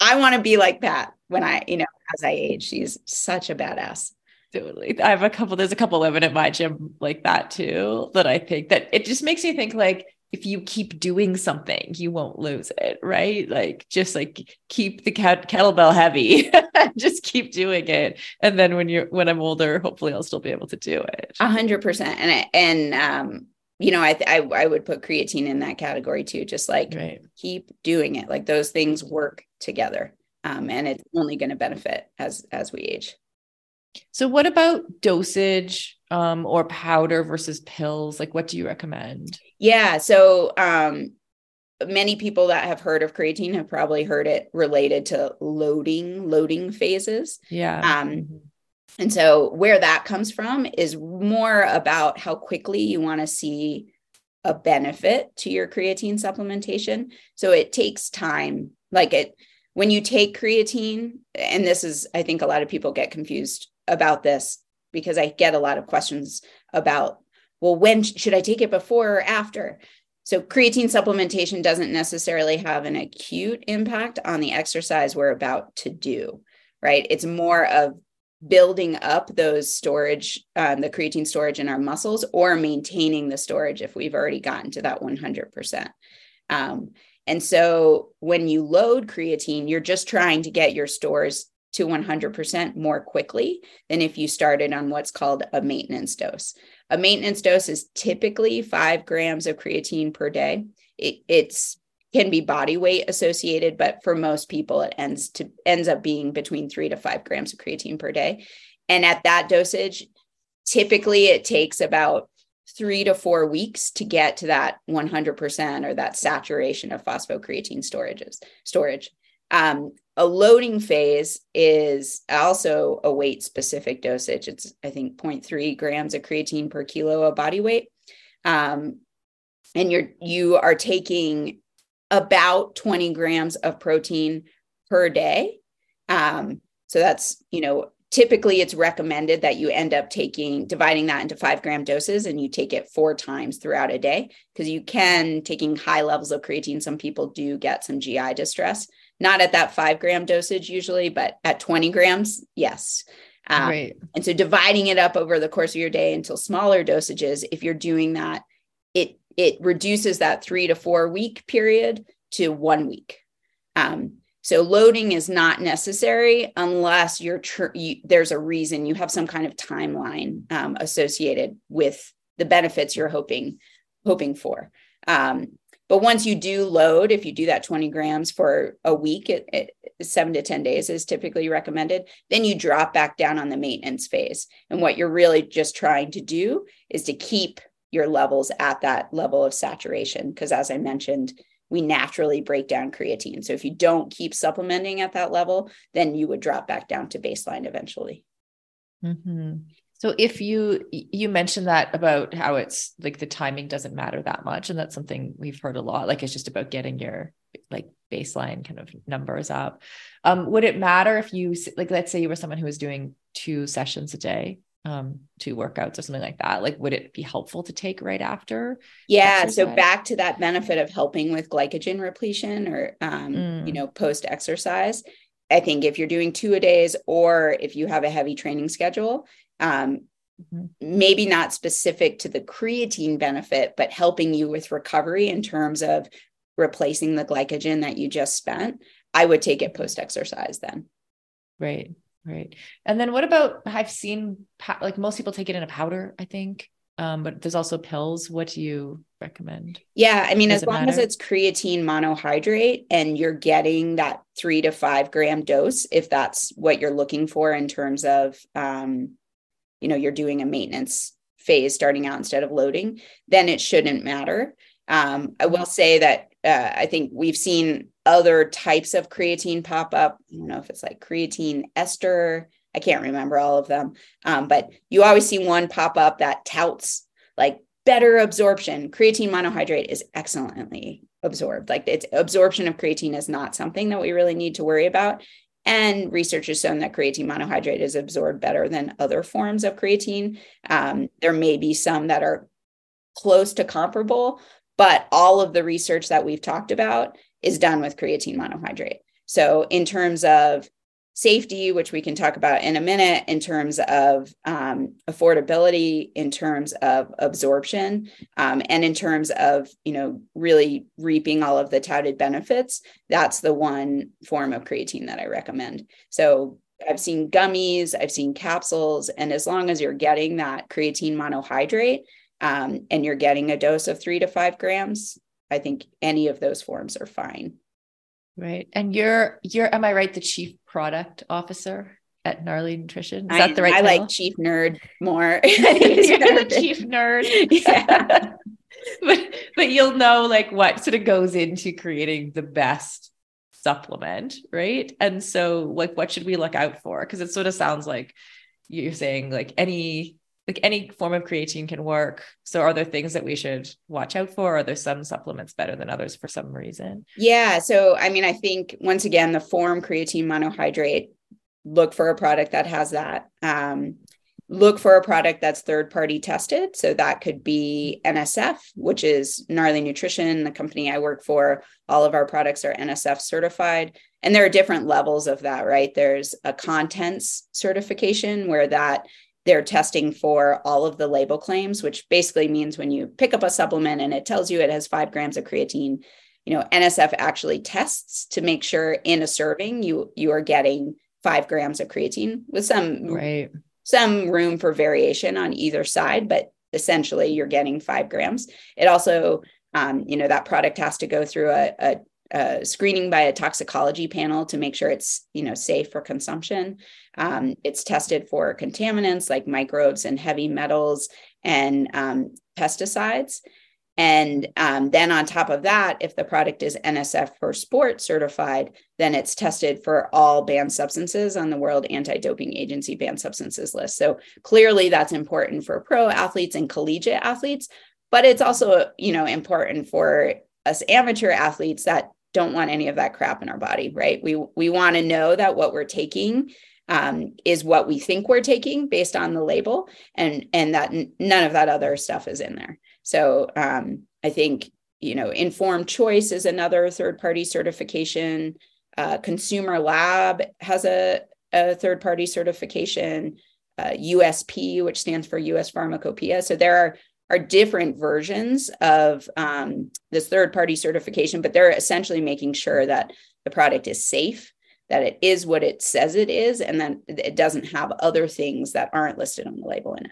I want to be like Pat when I, you know, as I age. She's such a badass. Totally. I have a couple, there's a couple women at my gym like that too, that I think that it just makes me think like, if you keep doing something, you won't lose it, right? Like just like keep the cat- kettlebell heavy, just keep doing it, and then when you're when I'm older, hopefully I'll still be able to do it. A hundred percent, and and um, you know, I, I I would put creatine in that category too. Just like right. keep doing it, like those things work together, um, and it's only going to benefit as as we age. So, what about dosage um, or powder versus pills? Like, what do you recommend? Yeah. So, um, many people that have heard of creatine have probably heard it related to loading, loading phases. Yeah. Um, mm-hmm. And so, where that comes from is more about how quickly you want to see a benefit to your creatine supplementation. So, it takes time. Like it, when you take creatine, and this is, I think a lot of people get confused about this because I get a lot of questions about, well, when should I take it before or after? So, creatine supplementation doesn't necessarily have an acute impact on the exercise we're about to do, right? It's more of building up those storage, um, the creatine storage in our muscles, or maintaining the storage if we've already gotten to that 100%. Um, and so, when you load creatine, you're just trying to get your stores to 100% more quickly than if you started on what's called a maintenance dose. A maintenance dose is typically five grams of creatine per day. It, it's can be body weight associated, but for most people, it ends to ends up being between three to five grams of creatine per day. And at that dosage, typically it takes about three to four weeks to get to that 100% or that saturation of phosphocreatine storages storage. Um, a loading phase is also a weight specific dosage. It's, I think, 0.3 grams of creatine per kilo of body weight. Um, and you're you are taking about 20 grams of protein per day. Um, so that's, you know, typically it's recommended that you end up taking dividing that into five gram doses and you take it four times throughout a day because you can taking high levels of creatine some people do get some gi distress not at that five gram dosage usually, but at 20 grams, yes. Um, right. And so dividing it up over the course of your day until smaller dosages, if you're doing that, it it reduces that three to four week period to one week. Um, so loading is not necessary unless you're tr- you, there's a reason you have some kind of timeline um, associated with the benefits you're hoping hoping for. Um, but once you do load, if you do that 20 grams for a week, it, it, seven to 10 days is typically recommended, then you drop back down on the maintenance phase. And what you're really just trying to do is to keep your levels at that level of saturation. Because as I mentioned, we naturally break down creatine. So if you don't keep supplementing at that level, then you would drop back down to baseline eventually. Mm-hmm. So if you you mentioned that about how it's like the timing doesn't matter that much and that's something we've heard a lot like it's just about getting your like baseline kind of numbers up. Um would it matter if you like let's say you were someone who was doing two sessions a day um two workouts or something like that like would it be helpful to take right after yeah exercise? so back to that benefit of helping with glycogen repletion or um mm. you know post exercise I think if you're doing two a days or if you have a heavy training schedule, um, mm-hmm. maybe not specific to the creatine benefit, but helping you with recovery in terms of replacing the glycogen that you just spent, I would take it post exercise then. Right. Right. And then what about I've seen like most people take it in a powder, I think. Um, but there's also pills. What do you recommend? Yeah, I mean, Does as long matter? as it's creatine monohydrate and you're getting that three to five gram dose, if that's what you're looking for in terms of um, you know you're doing a maintenance phase starting out instead of loading then it shouldn't matter. Um, i will say that uh, i think we've seen other types of creatine pop up. I don't know if it's like creatine ester i can't remember all of them. Um, but you always see one pop up that touts like better absorption. Creatine monohydrate is excellently absorbed. Like its absorption of creatine is not something that we really need to worry about and research has shown that creatine monohydrate is absorbed better than other forms of creatine. Um, there may be some that are close to comparable, but all of the research that we've talked about is done with creatine monohydrate. So, in terms of safety, which we can talk about in a minute, in terms of um, affordability, in terms of absorption, um, and in terms of you know really reaping all of the touted benefits. That's the one form of creatine that I recommend. So I've seen gummies, I've seen capsules, and as long as you're getting that creatine monohydrate um, and you're getting a dose of three to five grams, I think any of those forms are fine. Right. And you're you're am I right, the chief product officer at Gnarly Nutrition? Is I, that the right I title? like chief nerd more. you're the chief nerd. Yeah. but but you'll know like what sort of goes into creating the best supplement, right? And so like what should we look out for? Because it sort of sounds like you're saying like any like any form of creatine can work. So are there things that we should watch out for? Are there some supplements better than others for some reason? Yeah. So I mean, I think once again, the form creatine monohydrate, look for a product that has that. Um, look for a product that's third party tested. So that could be NSF, which is Gnarly Nutrition, the company I work for. All of our products are NSF certified. And there are different levels of that, right? There's a contents certification where that they're testing for all of the label claims, which basically means when you pick up a supplement and it tells you it has five grams of creatine, you know, NSF actually tests to make sure in a serving you you are getting five grams of creatine with some right some room for variation on either side, but essentially you're getting five grams. It also, um, you know, that product has to go through a, a, a, screening by a toxicology panel to make sure it's, you know, safe for consumption. Um, it's tested for contaminants like microbes and heavy metals and um, pesticides. And um, then on top of that, if the product is NSF for sport certified, then it's tested for all banned substances on the World Anti Doping Agency banned substances list. So clearly that's important for pro athletes and collegiate athletes, but it's also, you know, important for us amateur athletes that don't want any of that crap in our body, right? We we want to know that what we're taking um, is what we think we're taking based on the label, and and that none of that other stuff is in there. So um, I think, you know, informed choice is another third party certification. Uh, Consumer Lab has a, a third party certification, uh, USP, which stands for US Pharmacopoeia. So there are, are different versions of um, this third party certification, but they're essentially making sure that the product is safe, that it is what it says it is, and that it doesn't have other things that aren't listed on the label in it.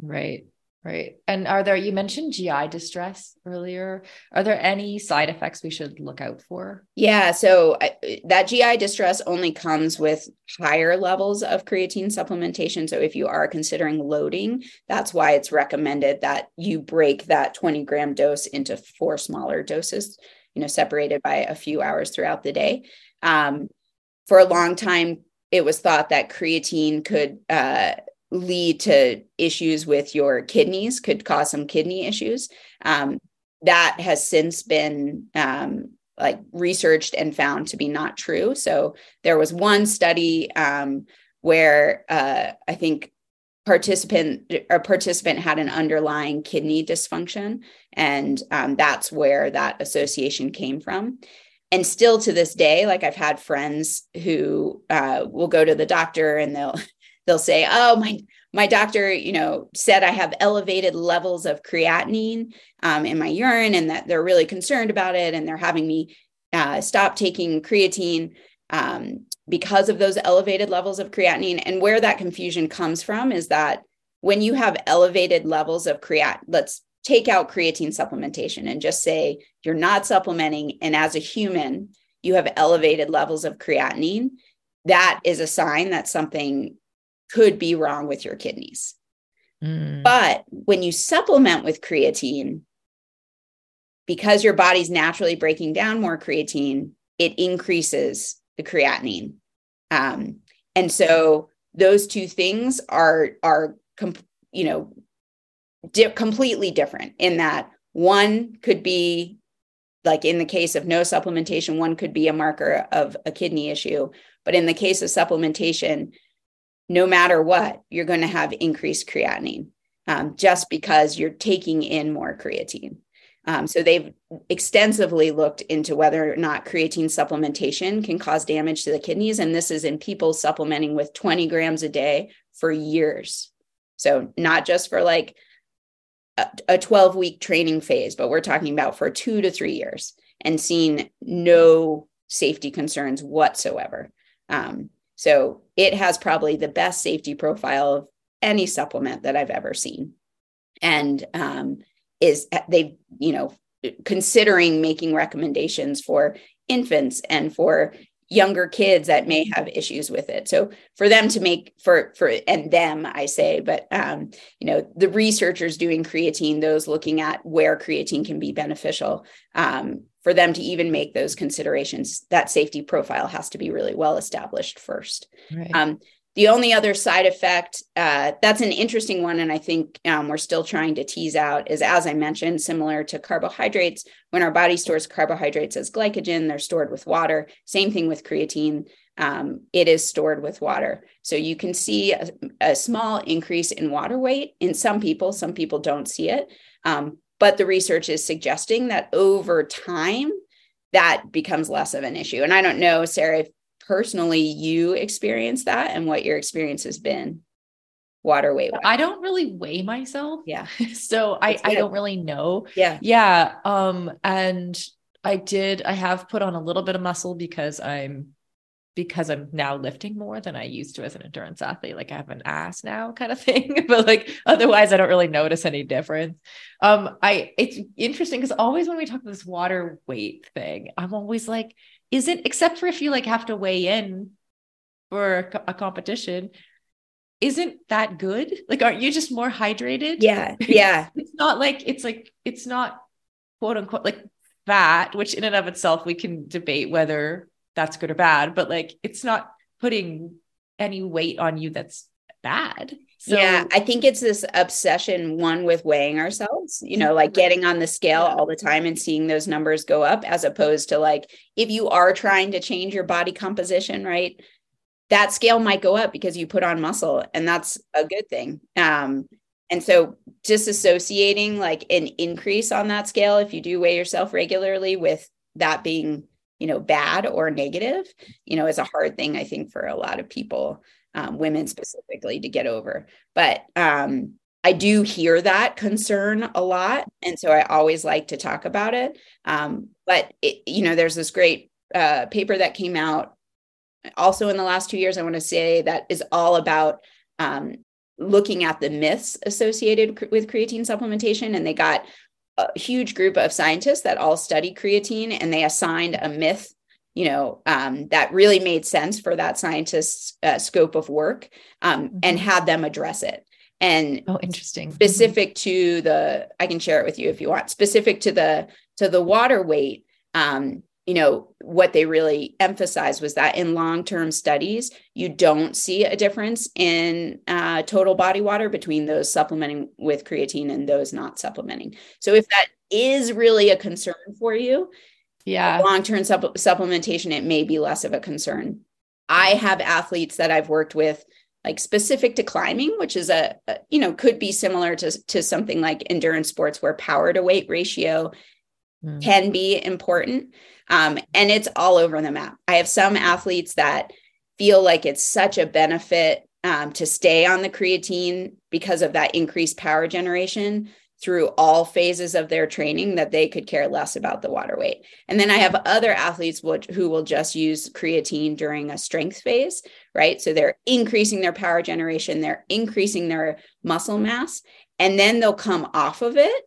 Right. Right. And are there, you mentioned GI distress earlier. Are there any side effects we should look out for? Yeah. So I, that GI distress only comes with higher levels of creatine supplementation. So if you are considering loading, that's why it's recommended that you break that 20 gram dose into four smaller doses, you know, separated by a few hours throughout the day. Um, for a long time, it was thought that creatine could, uh, lead to issues with your kidneys, could cause some kidney issues. Um, that has since been um, like researched and found to be not true. So there was one study um, where uh, I think participant a participant had an underlying kidney dysfunction, and um, that's where that association came from. And still to this day, like I've had friends who uh, will go to the doctor and they'll they'll say, "Oh, my my doctor, you know, said I have elevated levels of creatinine um, in my urine, and that they're really concerned about it, and they're having me uh, stop taking creatine um, because of those elevated levels of creatinine." And where that confusion comes from is that when you have elevated levels of creat, let's take out creatine supplementation and just say you're not supplementing, and as a human, you have elevated levels of creatinine. That is a sign that something could be wrong with your kidneys. Mm. But when you supplement with creatine, because your body's naturally breaking down more creatine, it increases the creatinine. Um, and so those two things are are you know di- completely different in that one could be like in the case of no supplementation one could be a marker of a kidney issue but in the case of supplementation no matter what, you're going to have increased creatinine um, just because you're taking in more creatine. Um, so they've extensively looked into whether or not creatine supplementation can cause damage to the kidneys. And this is in people supplementing with 20 grams a day for years. So not just for like a 12 week training phase, but we're talking about for two to three years and seeing no safety concerns whatsoever. Um, so it has probably the best safety profile of any supplement that I've ever seen. And um, is they, you know, considering making recommendations for infants and for younger kids that may have issues with it. So for them to make for for and them i say but um you know the researchers doing creatine those looking at where creatine can be beneficial um for them to even make those considerations that safety profile has to be really well established first. Right. um the only other side effect uh, that's an interesting one, and I think um, we're still trying to tease out, is as I mentioned, similar to carbohydrates. When our body stores carbohydrates as glycogen, they're stored with water. Same thing with creatine. Um, it is stored with water. So you can see a, a, small increase in water weight in some people. Some people don't see it. Um, but the research is suggesting that over time, that becomes less of an issue. And I don't know, Sara, if personally you experience that and what your experience has been water weight i don't really weigh myself. Yeah. So i i don't really know. Yeah. Yeah um and i did i have put on a little bit of muscle because i'm because i'm now lifting more than i used to as an endurance athlete like i have an ass now kind of thing but like otherwise i don't really notice any difference. Um i it's interesting because always when we talk about this water weight thing i'm always like isn't except for if you like have to weigh in for a, a competition isn't that good? Like aren't you just more hydrated? Yeah yeah. it's not like it's like it's not quote unquote like fat which in and of itself we can debate whether that's good or bad but like it's not putting any weight on you that's bad so, yeah, I think it's this obsession, one with weighing ourselves, you know, like getting on the scale all the time and seeing those numbers go up, as opposed to like if you are trying to change your body composition, right? That scale might go up because you put on muscle, and that's a good thing. Um, and so disassociating like an increase on that scale, if you do weigh yourself regularly, with that being, you know, bad or negative, you know, is a hard thing, I think, for a lot of people um, women specifically to get over. But um, I do hear that concern a lot. And so I always like to talk about it. Um, but, it, you know, there's this great uh, paper that came out also in the last two years, I want to say that is all about um, looking at the myths associated with creatine supplementation. And they got a huge group of scientists that all study creatine and they assigned a myth you know um, that really made sense for that scientist's uh, scope of work um, mm-hmm. and had them address it and oh interesting mm-hmm. specific mm-hmm. to the i can share it with you if you want specific to the to the water weight um, you know what they really emphasized was that in long-term studies you don't see a difference in uh, total body water between those supplementing with creatine and those not supplementing. So if that is really a concern for you yeah. long-term supp- supplementation it may be less of a concern. I have athletes that i've worked with like specific to climbing which is a, a, you know could be similar to, to something like endurance sports where power to weight ratio mm. can be important um, and it's all over the map i have some athletes that feel like it's such a benefit um, to stay on the creatine because of that increased power generation through all phases of their training that they could care less about the water weight. And then I have other athletes which, who will just use creatine during a strength phase, right? So they're increasing their power generation, they're increasing their muscle mass, and then they'll come off of it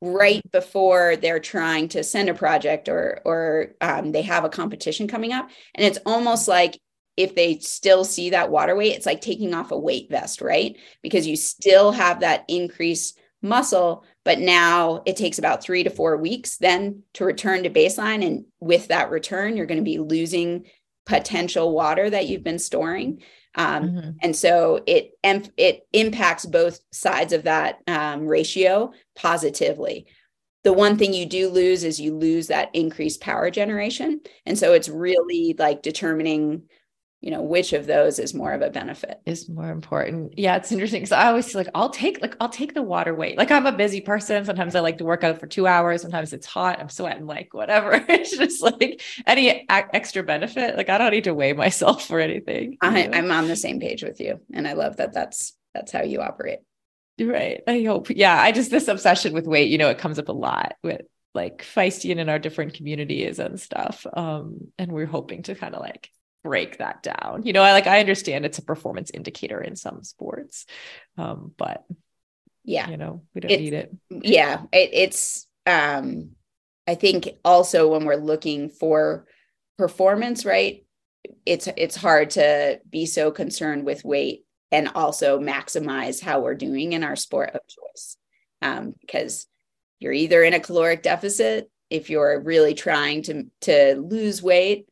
right before they're trying to send a project or or um, they have a competition coming up and it's almost like if they still see that water weight it's like taking off a weight vest right because you still have that increased muscle, but now it takes about three to four weeks then to return to baseline. And with that return, you're going to be losing potential water that you've been storing. Um, mm-hmm. And so it it impacts both sides of that um, ratio positively. The one thing you do lose is you lose that increased power generation. And so it's really like determining you know which of those is more of a benefit? Is more important. Yeah it's interesting because i always feel like i'll take like i'll take the water weight. Like i'm a busy person. Sometimes i like to work out for two hours. Sometimes it's hot. I'm sweating like whatever. It's just like any a- extra benefit like i don't need to weigh myself for anything I, i'm on the same page with you and i love that that's that's how you operate. Right. I hope yeah i just this obsession with weight you know it comes up a lot with like feisty and in our different communities and stuff um and we're hoping to kind of like break that down. You know, I like I understand it's a performance indicator in some sports, um, but yeah, you know, we don't need it. Yeah, it, it's. um I think also when we're looking for performance, right? it's it's hard to be so concerned with weight and also maximize how we're doing in our sport of choice um, because you're either in a caloric deficit if you're really trying to to lose weight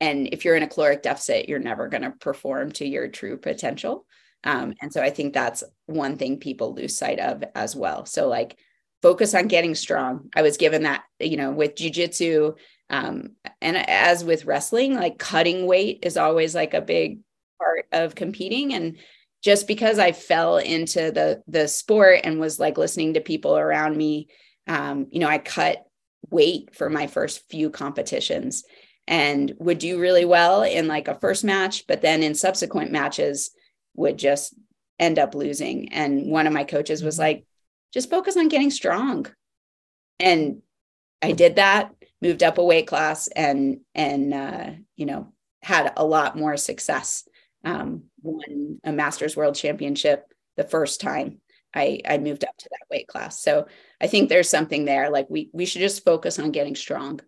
and if you're in a caloric deficit you're never going to perform to your true potential. Um, and so i think that's one thing people lose sight of as well. So like focus on getting strong. I was given that you know with jujitsu um, and as with wrestling like cutting weight is always like a big part of competing. And just because i fell into the the sport and was like listening to people around me um, you know i cut weight for my first few competitions and would do really well in like a first match, but then in subsequent matches would just end up losing. And one of my coaches was mm-hmm. like, just focus on getting strong. And I did that, moved up a weight class and, and, uh, you know, had a lot more success. Um, won a masters world championship the first time I, I moved up to that weight class. So I think there's something there. Like we, we should just focus on getting strong.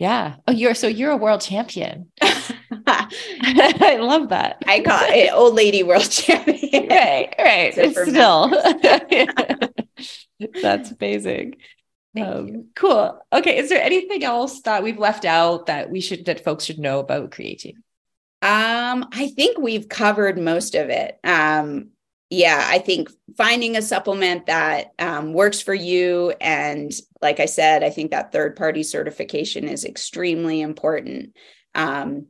Yeah. Oh, you're so you're a world champion. I love that. I got it, old lady world champion. right, right. Still. That's amazing. Um, cool. Okay. Is there anything else that we've left out that we should that folks should know about creatine? Um, I think we've covered most of it. Um, yeah, I think finding a supplement that um, works for you. And like I said, I think that third party certification is extremely important. Um,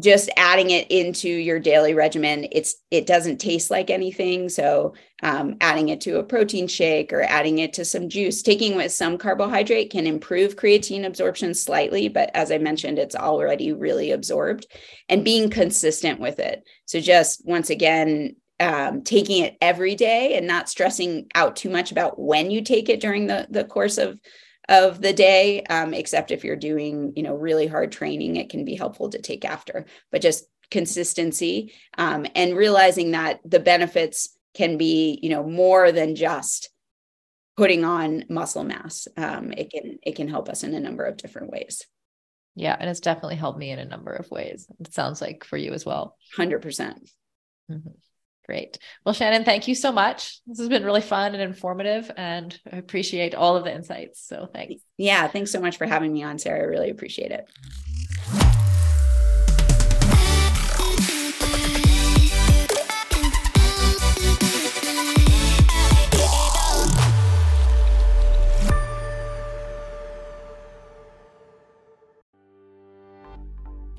just adding it into your daily regimen it's it doesn't taste like anything so um, adding it to a protein shake or adding it to some juice taking with some carbohydrate can improve creatine absorption slightly but as i mentioned it's already really absorbed and being consistent with it so just once again um, taking it every day and not stressing out too much about when you take it during the the course of of the day um, except if you're doing you know really hard training it can be helpful to take after but just consistency um, and realizing that the benefits can be you know more than just putting on muscle mass. Um, it can it can help us in a number of different ways. Yeah and it's definitely helped me in a number of ways. It sounds like for you as well. 100%. Mm hmm Great. Well, Shannon, thank you so much. This has been really fun and informative, and I appreciate all of the insights. So thanks. Yeah, thanks so much for having me on, Sara. I really appreciate it.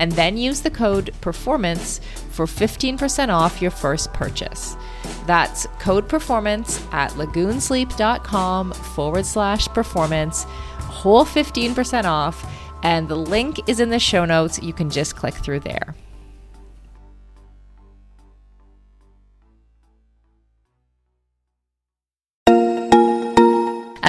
and then use the code PERFORMANCE for 15% off your first purchase. That's code PERFORMANCE at lagoonsleep.com forward slash performance, whole 15% off, and the link is in the show notes. You can just click through there.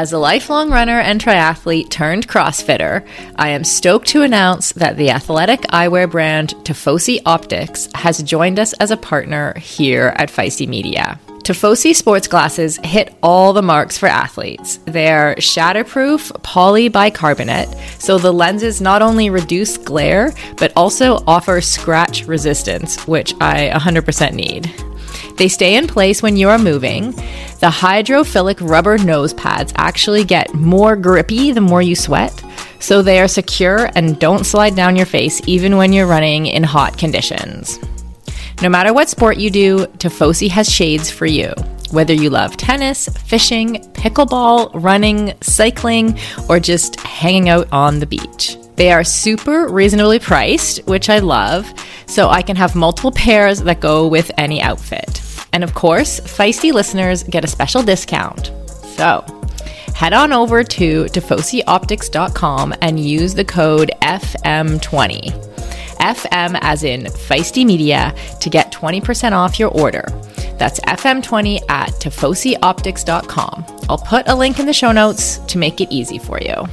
As a lifelong runner and triathlete turned CrossFitter, I am stoked to announce that the athletic eyewear brand Tifosi Optics has joined us as a partner here at Feisty Media. Tifosi sports glasses hit all the marks for athletes. They're shatterproof polybicarbonate, so the lenses not only reduce glare, but also offer scratch resistance, which I 100% need. They stay in place when you are moving. The hydrophilic rubber nose pads actually get more grippy the more you sweat, so they are secure and don't slide down your face even when you're running in hot conditions. No matter what sport you do, Tifosi has shades for you. Whether you love tennis, fishing, pickleball, running, cycling, or just hanging out on the beach. They are super reasonably priced, which I love, so I can have multiple pairs that go with any outfit. And of course, feisty listeners get a special discount. So, head on over to tifosioptics.com and use the code FM20. FM as in Feisty Media to get 20% off your order. That's FM20 at tifosioptics.com. I'll put a link in the show notes to make it easy for you.